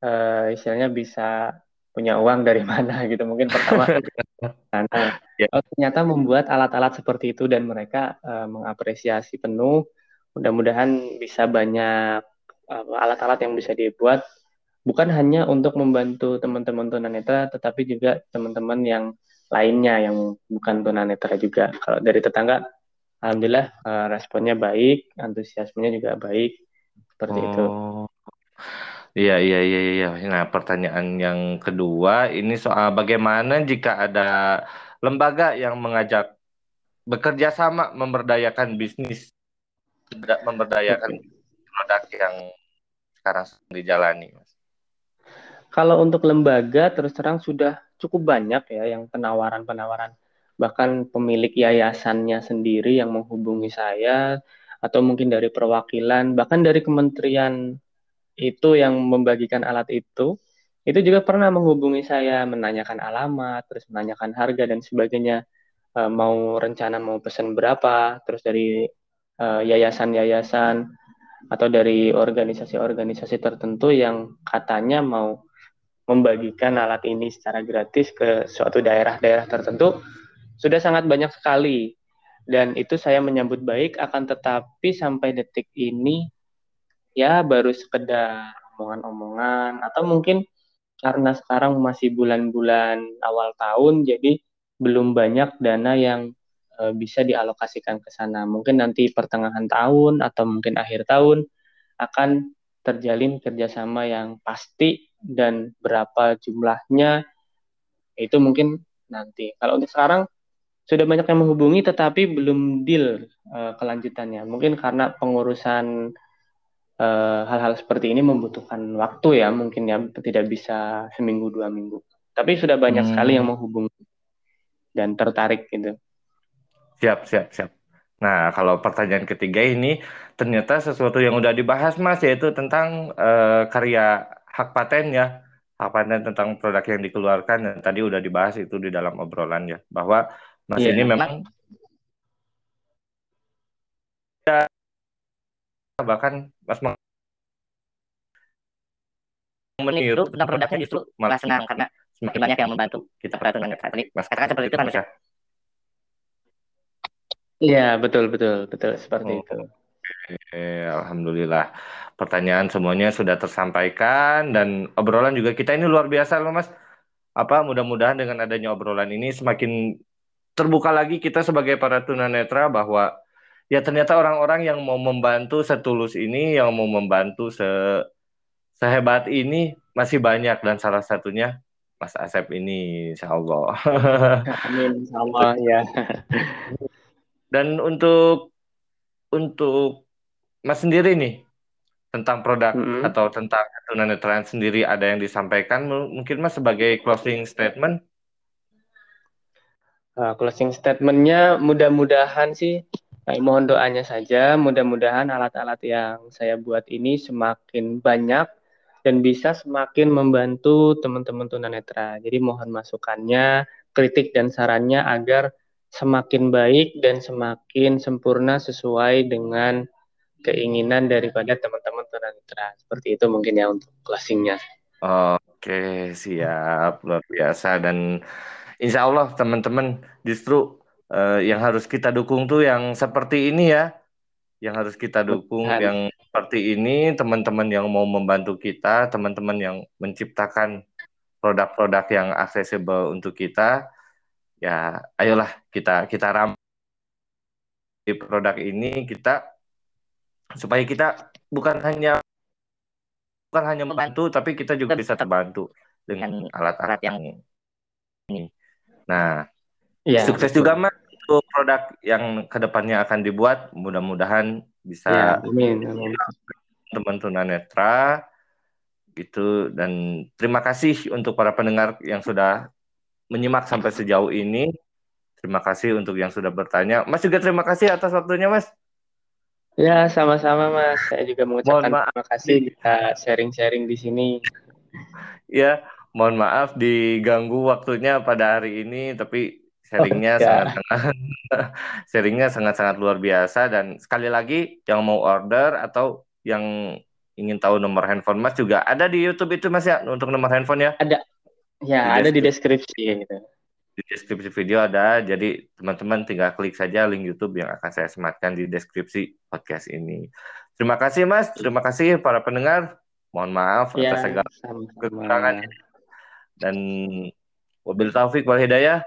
e, istilahnya bisa punya uang dari mana [laughs] gitu. Mungkin pertama karena [laughs] ya. oh, ternyata membuat alat-alat seperti itu dan mereka uh, mengapresiasi penuh. Mudah-mudahan bisa banyak alat-alat uh, yang bisa dibuat. Bukan hanya untuk membantu teman-teman tunanetra tetapi juga teman-teman yang lainnya yang bukan tunanetra juga. Kalau dari tetangga alhamdulillah uh, responnya baik antusiasmenya juga baik. Seperti oh. itu Iya, iya, iya, iya. Nah, pertanyaan yang kedua ini soal bagaimana jika ada lembaga yang mengajak bekerja sama memberdayakan bisnis, memberdayakan produk yang sekarang sedang dijalani, Mas. Kalau untuk lembaga terus terang sudah cukup banyak ya yang penawaran-penawaran. Bahkan pemilik yayasannya sendiri yang menghubungi saya atau mungkin dari perwakilan, bahkan dari kementerian itu yang membagikan alat itu itu juga pernah menghubungi saya menanyakan alamat terus menanyakan harga dan sebagainya. E, mau rencana mau pesan berapa terus dari eh, yayasan-yayasan atau dari organisasi-organisasi tertentu yang katanya mau membagikan alat ini secara gratis ke suatu daerah-daerah tertentu sudah sangat banyak sekali. Dan itu saya menyambut baik akan tetapi sampai detik ini ya baru sekedar omongan-omongan atau mungkin karena sekarang masih bulan-bulan awal tahun jadi belum banyak dana yang e, bisa dialokasikan ke sana. Mungkin nanti pertengahan tahun atau mungkin akhir tahun akan terjalin kerjasama yang pasti dan berapa jumlahnya itu mungkin nanti. Kalau untuk sekarang sudah banyak yang menghubungi tetapi belum deal e, kelanjutannya. Mungkin karena pengurusan hal-hal uh, seperti ini membutuhkan waktu ya mungkin ya tidak bisa seminggu dua minggu. Tapi sudah banyak hmm. sekali yang menghubungi dan tertarik gitu. Siap siap siap. Nah kalau pertanyaan ketiga ini ternyata sesuatu yang udah dibahas mas yaitu tentang uh, karya hak paten ya. Hak paten tentang produk yang dikeluarkan dan tadi udah dibahas itu di dalam obrolan ya. Bahwa mas yeah. ini memang bahkan Mas meniru tentang produknya justru malah senang karena semakin banyak yang membantu kita peraturan tadi Mas katakan seperti itu kan Mas ya Iya betul betul betul seperti oh. itu. Eh, Alhamdulillah pertanyaan semuanya sudah tersampaikan dan obrolan juga kita ini luar biasa loh Mas. Apa mudah-mudahan dengan adanya obrolan ini semakin terbuka lagi kita sebagai para tunanetra bahwa ya ternyata orang-orang yang mau membantu setulus ini, yang mau membantu se sehebat ini masih banyak dan salah satunya Mas Asep ini, insya Allah. [laughs] Amin, insya Allah ya. [laughs] Dan untuk untuk Mas sendiri nih tentang produk mm -hmm. atau tentang tunanetraan sendiri ada yang disampaikan mungkin Mas sebagai closing statement? Uh, closing statementnya mudah-mudahan sih Baik, mohon doanya saja. Mudah-mudahan alat-alat yang saya buat ini semakin banyak dan bisa semakin membantu teman-teman tunanetra. Jadi mohon masukannya, kritik dan sarannya agar semakin baik dan semakin sempurna sesuai dengan keinginan daripada teman-teman tunanetra. Seperti itu mungkin ya untuk closingnya. Oke, siap. Luar biasa. Dan insya Allah teman-teman justru uh, yang harus kita dukung tuh yang seperti ini ya yang harus kita dukung Bukan. yang seperti ini teman-teman yang mau membantu kita teman-teman yang menciptakan produk-produk yang aksesibel untuk kita ya ayolah kita kita ram di produk ini kita supaya kita bukan hanya bukan hanya membantu tapi kita juga bisa terbantu dengan alat-alat yang ini. Nah, ya, sukses betul. juga mas untuk produk yang ke depannya akan dibuat. Mudah-mudahan bisa ya, teman tunanetra gitu dan terima kasih untuk para pendengar yang sudah menyimak sampai sejauh ini. Terima kasih untuk yang sudah bertanya. Mas juga terima kasih atas waktunya, Mas. Ya, sama-sama, Mas. Saya juga mengucapkan terima kasih kita sharing-sharing di sini. Ya, mohon maaf diganggu waktunya pada hari ini, tapi sharingnya oh, ya. sangat-sangat [laughs] sharingnya sangat-sangat luar biasa dan sekali lagi yang mau order atau yang ingin tahu nomor handphone Mas juga ada di YouTube itu Mas ya untuk nomor handphone ya? Ada. Ya, di ada di deskripsi gitu. Di deskripsi video ada, jadi teman-teman tinggal klik saja link YouTube yang akan saya sematkan di deskripsi podcast ini. Terima kasih Mas, terima kasih para pendengar. Mohon maaf ya, atas segala kekurangan. Dan wabil taufik wal hidayah.